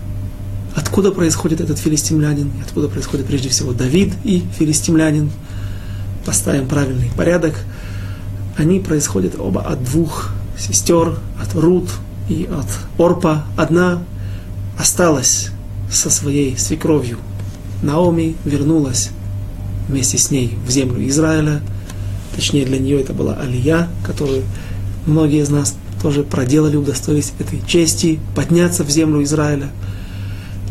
откуда происходит этот филистимлянин, откуда происходит прежде всего Давид и филистимлянин. Поставим правильный порядок. Они происходят оба от двух сестер, от Рут и от Орпа. Одна осталась со своей свекровью. Наоми вернулась вместе с ней в землю Израиля. Точнее, для нее это была Алия, которую многие из нас тоже проделали, удостоились этой чести, подняться в землю Израиля.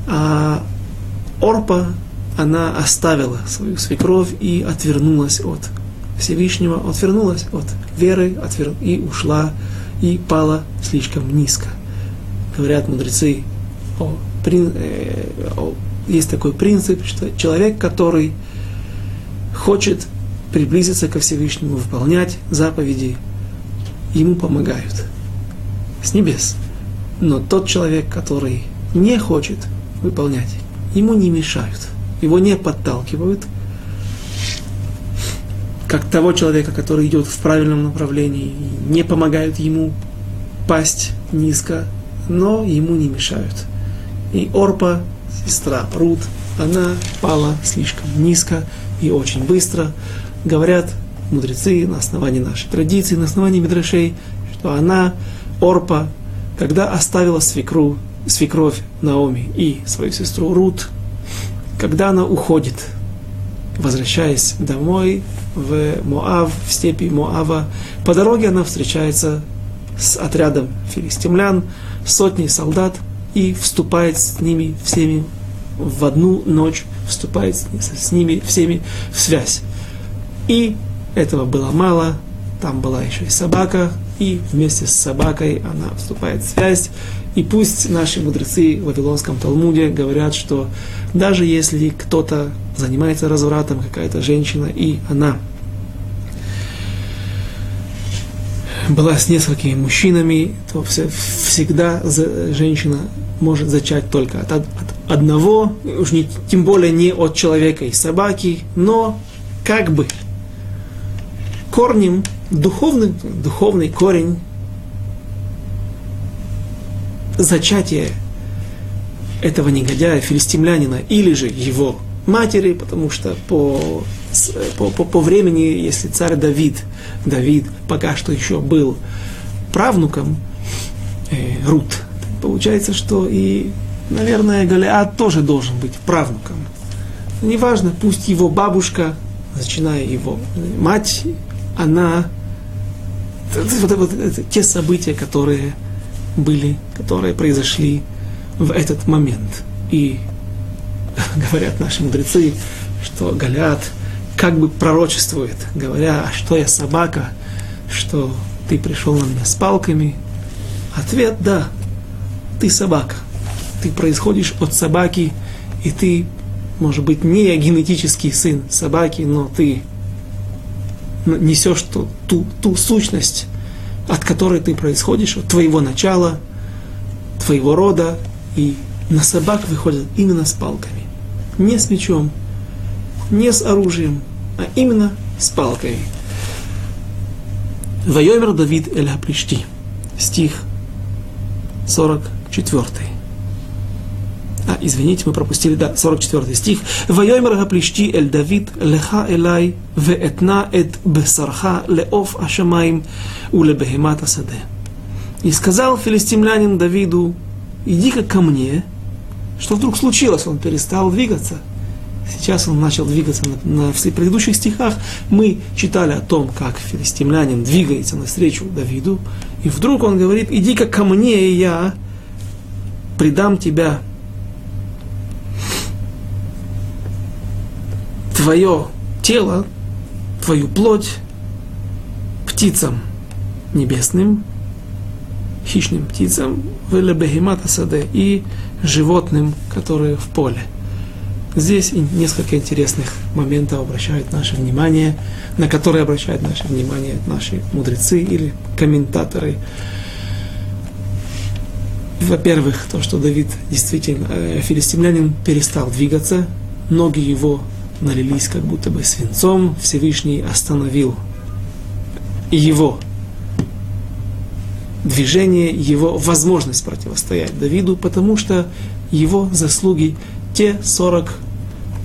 А Орпа, она оставила свою свекровь и отвернулась от Всевышнего, отвернулась от веры отвер... и ушла, и пала слишком низко. Говорят мудрецы, о, при... э, о, есть такой принцип, что человек, который хочет приблизиться ко Всевышнему, выполнять заповеди, ему помогают с небес. Но тот человек, который не хочет выполнять, ему не мешают, его не подталкивают, как того человека, который идет в правильном направлении, не помогают ему пасть низко, но ему не мешают. И Орпа, сестра Рут, она пала слишком низко и очень быстро. Говорят мудрецы на основании нашей традиции, на основании Медрашей, что она, Орпа, когда оставила свекру, свекровь Наоми и свою сестру Рут, когда она уходит, возвращаясь домой в Моав, в степи Моава, по дороге она встречается с отрядом филистимлян, сотней солдат и вступает с ними всеми в одну ночь, вступает с ними всеми в связь. И этого было мало, там была еще и собака, и вместе с собакой она вступает в связь. И пусть наши мудрецы в Вавилонском Талмуде говорят, что даже если кто-то занимается развратом, какая-то женщина, и она была с несколькими мужчинами, то всегда женщина может зачать только от, от одного, уж не, тем более не от человека и собаки, но как бы. Корнем, духовным, духовный корень зачатия этого негодяя, филистимлянина, или же его матери, потому что по, по, по, по времени, если царь Давид, Давид пока что еще был правнуком э, Рут, получается, что и, наверное, Галиад тоже должен быть правнуком. Неважно, пусть его бабушка, начиная его мать, она вот, вот, вот, те события, которые были, которые произошли в этот момент. И говорят наши мудрецы, что Галиат как бы пророчествует, говоря, а что я собака, что ты пришел на меня с палками. Ответ – да, ты собака. Ты происходишь от собаки, и ты, может быть, не генетический сын собаки, но ты несешь ту, ту, ту сущность, от которой ты происходишь, от твоего начала, твоего рода, и на собак выходят именно с палками. Не с мечом, не с оружием, а именно с палкой. Вайомер Давид эль Стих 44. А извините, мы пропустили, да, 44 стих. «Вайомер гаплишти эль Давид леха элай веэтна эт бесарха леов ашамаим улебехемат асаде». И сказал филистимлянин Давиду, иди-ка ко мне. Что вдруг случилось? Он перестал двигаться. Сейчас он начал двигаться на, на в предыдущих стихах. Мы читали о том, как филистимлянин двигается навстречу Давиду. И вдруг он говорит, иди-ка ко мне, и я предам тебя твое тело, твою плоть птицам небесным, хищным птицам, саде и животным, которые в поле. Здесь несколько интересных моментов обращают наше внимание, на которые обращают наше внимание наши мудрецы или комментаторы. Во-первых, то, что Давид действительно, э, филистимлянин перестал двигаться, ноги его налились как будто бы свинцом, Всевышний остановил его движение, его возможность противостоять Давиду, потому что его заслуги, те 40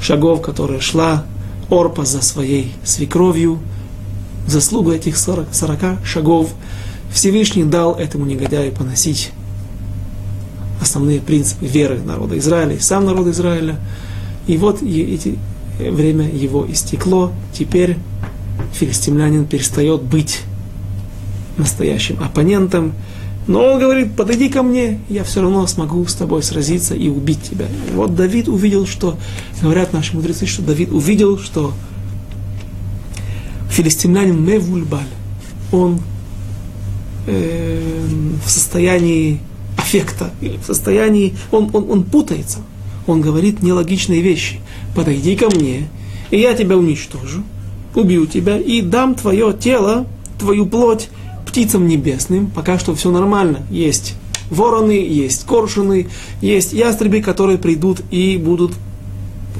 шагов, которые шла Орпа за своей свекровью, заслугу этих 40, 40 шагов Всевышний дал этому негодяю поносить основные принципы веры народа Израиля и сам народ Израиля. И вот эти, время его истекло, теперь филистимлянин перестает быть настоящим оппонентом, но он говорит, подойди ко мне, я все равно смогу с тобой сразиться и убить тебя. И вот Давид увидел, что, говорят наши мудрецы, что Давид увидел, что филистимлянин Мевульбаль, он э, в состоянии аффекта, в состоянии, он, он, он путается, он говорит нелогичные вещи. Подойди ко мне, и я тебя уничтожу, убью тебя и дам твое тело, твою плоть птицам небесным, пока что все нормально. Есть вороны, есть коршуны, есть ястребы, которые придут и будут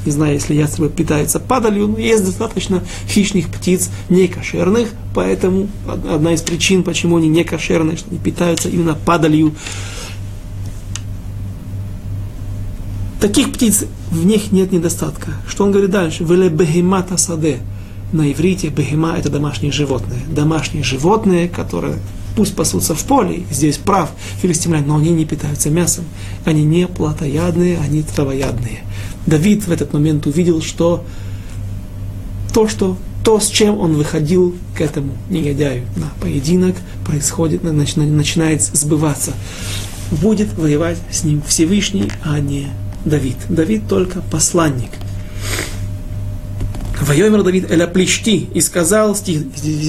не знаю, если ястребы питаются падалью, но есть достаточно хищных птиц некошерных, поэтому одна из причин, почему они не кошерные, что они питаются именно падалью. Таких птиц в них нет недостатка. Что он говорит дальше? Веле бехемата саде на иврите бегема – это домашние животные. Домашние животные, которые пусть пасутся в поле, здесь прав филистимляне, но они не питаются мясом. Они не плотоядные, они травоядные. Давид в этот момент увидел, что то, что то, с чем он выходил к этому негодяю на поединок, происходит, начинает сбываться. Будет воевать с ним Всевышний, а не Давид. Давид только посланник – Вайомер Давид эля плечти, и сказал, стих,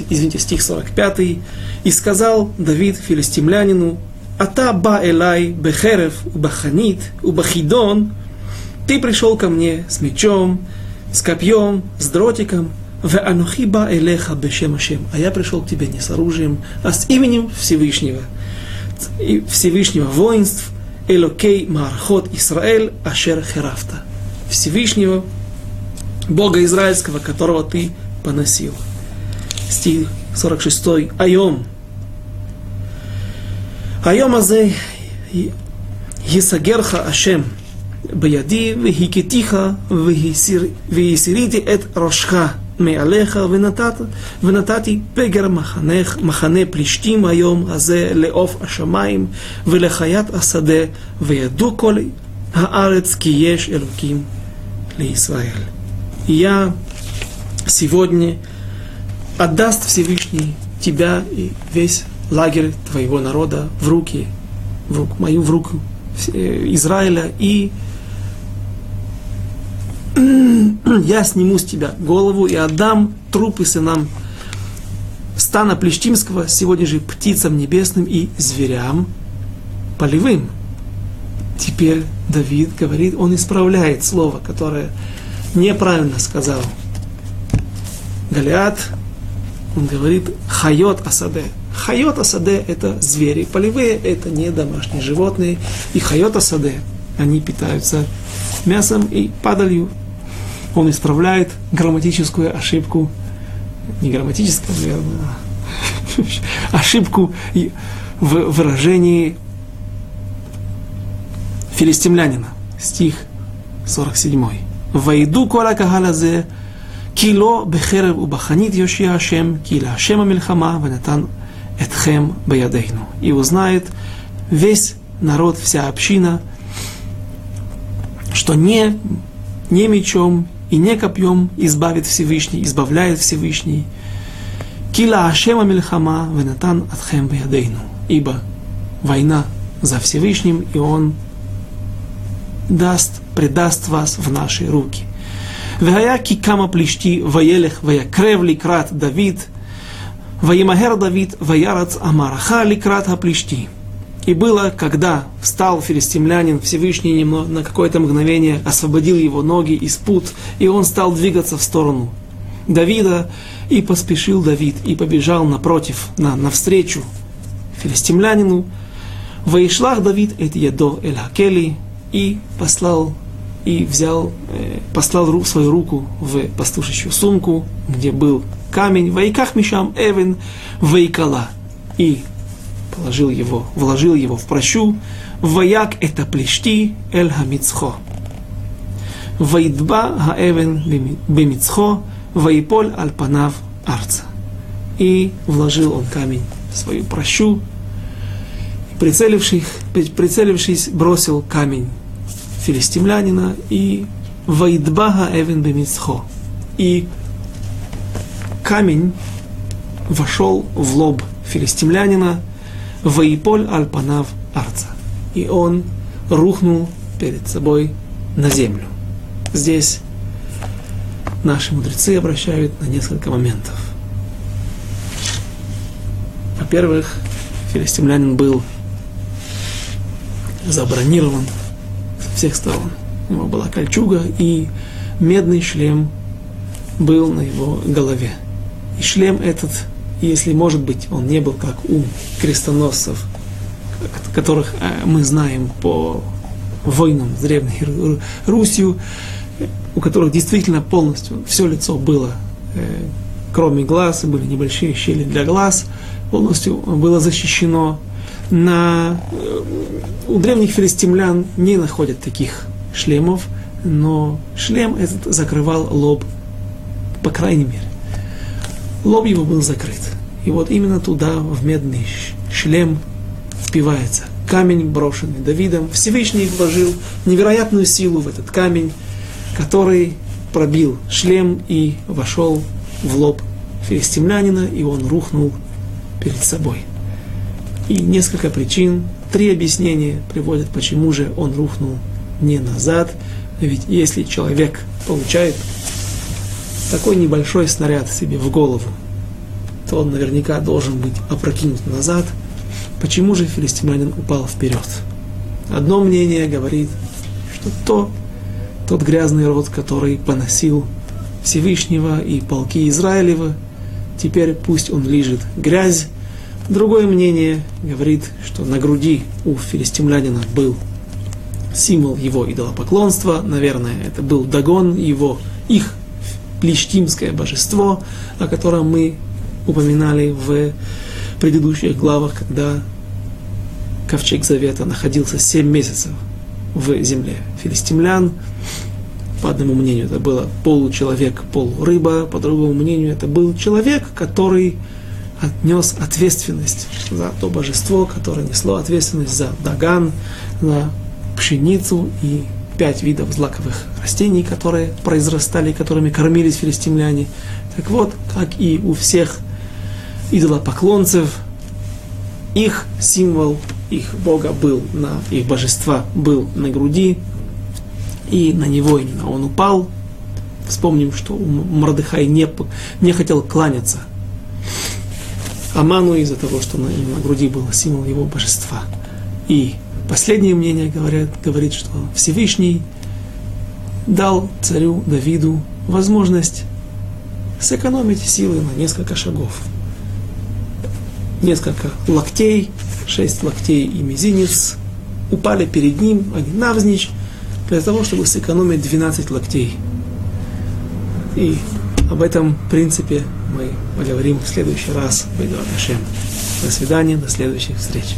извините, стих 45, и сказал Давид филистимлянину, Ата ба элай бехерев убаханит убахидон, ты пришел ко мне с мечом, с копьем, с дротиком, в анухи ба элеха бешем а я пришел к тебе не с оружием, а с именем Всевышнего, Всевышнего воинств, Элокей Мархот Исраэль Ашер Херафта. Всевышнего, Бога Израильского, которого ты поносил. Стих 46. Айом. Айом Азей Исагерха Ашем. Баяди, вехикетиха, вехисирити эт рошха. מעליך ונתת, ונתתי פגר מחנך, מחנה פלישתים היום הזה לעוף השמיים ולחיית השדה וידעו כל הארץ כי יש אלוקים לישראל. И я сегодня отдаст Всевышний тебя и весь лагерь твоего народа в руки, в руку мою, в руку Израиля, и я сниму с тебя голову и отдам трупы сынам стана Плештимского, сегодня же птицам небесным и зверям полевым. Теперь Давид говорит, он исправляет слово, которое неправильно сказал Галиат, он говорит חיות השדה. חיות השדה – это звери полевые, это не домашние животные. И חיות השדה, они питаются мясом и падалью. Он исправляет грамматическую ошибку, не грамматическую, наверное, а ошибку в выражении филистимлянина. стих 47. «Войду кола кагалазе, кило бехерев убаханит Йошия Ашем, кила Ашема мильхама, ванатан этхем баядейну». И узнает весь народ, вся община, что не, не мечом и не копьем избавит Всевышний, избавляет Всевышний. Кила Ашема Мильхама Венатан Атхем Баядейну. Ибо война за Всевышним, и Он даст, предаст вас в наши руки. והיה כי כמה פלישתי וילך ויקרב לקראת דוד, וימהר דוד וירץ המערכה לקראת הפלישתי. И было, когда встал филистимлянин, Всевышний немного, на какое-то мгновение освободил его ноги из пут, и он стал двигаться в сторону Давида, и поспешил Давид, и побежал напротив, на, навстречу филистимлянину. Ваишлах Давид эт ядо эль хакели, и послал, и взял, э, послал свою руку в пастушечью сумку, где был камень, вайках мишам эвен вайкала, и положил его, вложил его в прощу, ваяк это плешти эль хамицхо. Вайдба хаэвен бемицхо, вайполь аль панав арца. И вложил он камень в свою прощу, прицелившись, прицелившись, бросил камень филистимлянина и Вайдбага Эвен Бемицхо. И камень вошел в лоб филистимлянина, Ваиполь Альпанав Арца. И он рухнул перед собой на землю. Здесь наши мудрецы обращают на несколько моментов. Во-первых, филистимлянин был забронирован со всех сторон. У него была кольчуга и медный шлем был на его голове. И шлем этот если, может быть, он не был как у крестоносцев, которых э, мы знаем по войнам с Древней Русью, у которых действительно полностью все лицо было, э, кроме глаз, были небольшие щели для глаз, полностью было защищено. На, э, у древних филистимлян не находят таких шлемов, но шлем этот закрывал лоб, по крайней мере лоб его был закрыт. И вот именно туда, в медный шлем, впивается камень, брошенный Давидом. Всевышний вложил невероятную силу в этот камень, который пробил шлем и вошел в лоб филистимлянина, и он рухнул перед собой. И несколько причин, три объяснения приводят, почему же он рухнул не назад. Ведь если человек получает такой небольшой снаряд себе в голову, то он наверняка должен быть опрокинут назад. Почему же филистимлянин упал вперед? Одно мнение говорит, что то, тот грязный род, который поносил Всевышнего и полки Израилева, теперь пусть он лежит грязь. Другое мнение говорит, что на груди у филистимлянина был символ его идолопоклонства, наверное, это был Дагон, его, их плештимское божество, о котором мы упоминали в предыдущих главах, когда ковчег Завета находился 7 месяцев в земле филистимлян. По одному мнению, это было получеловек, полурыба, по другому мнению, это был человек, который отнес ответственность за то божество, которое несло ответственность за Даган, за пшеницу и пять видов злаковых растений, которые произрастали, которыми кормились филистимляне. Так вот, как и у всех идолопоклонцев, их символ, их бога был на, их божества был на груди, и на него именно он упал. Вспомним, что Мордыхай не, не хотел кланяться Аману из-за того, что на, на груди был символ его божества. И Последнее мнение говорит, говорит, что Всевышний дал царю Давиду возможность сэкономить силы на несколько шагов. Несколько локтей, шесть локтей и мизинец упали перед ним, они навзничь, для того, чтобы сэкономить 12 локтей. И об этом принципе мы поговорим в следующий раз. До свидания, до следующих встреч.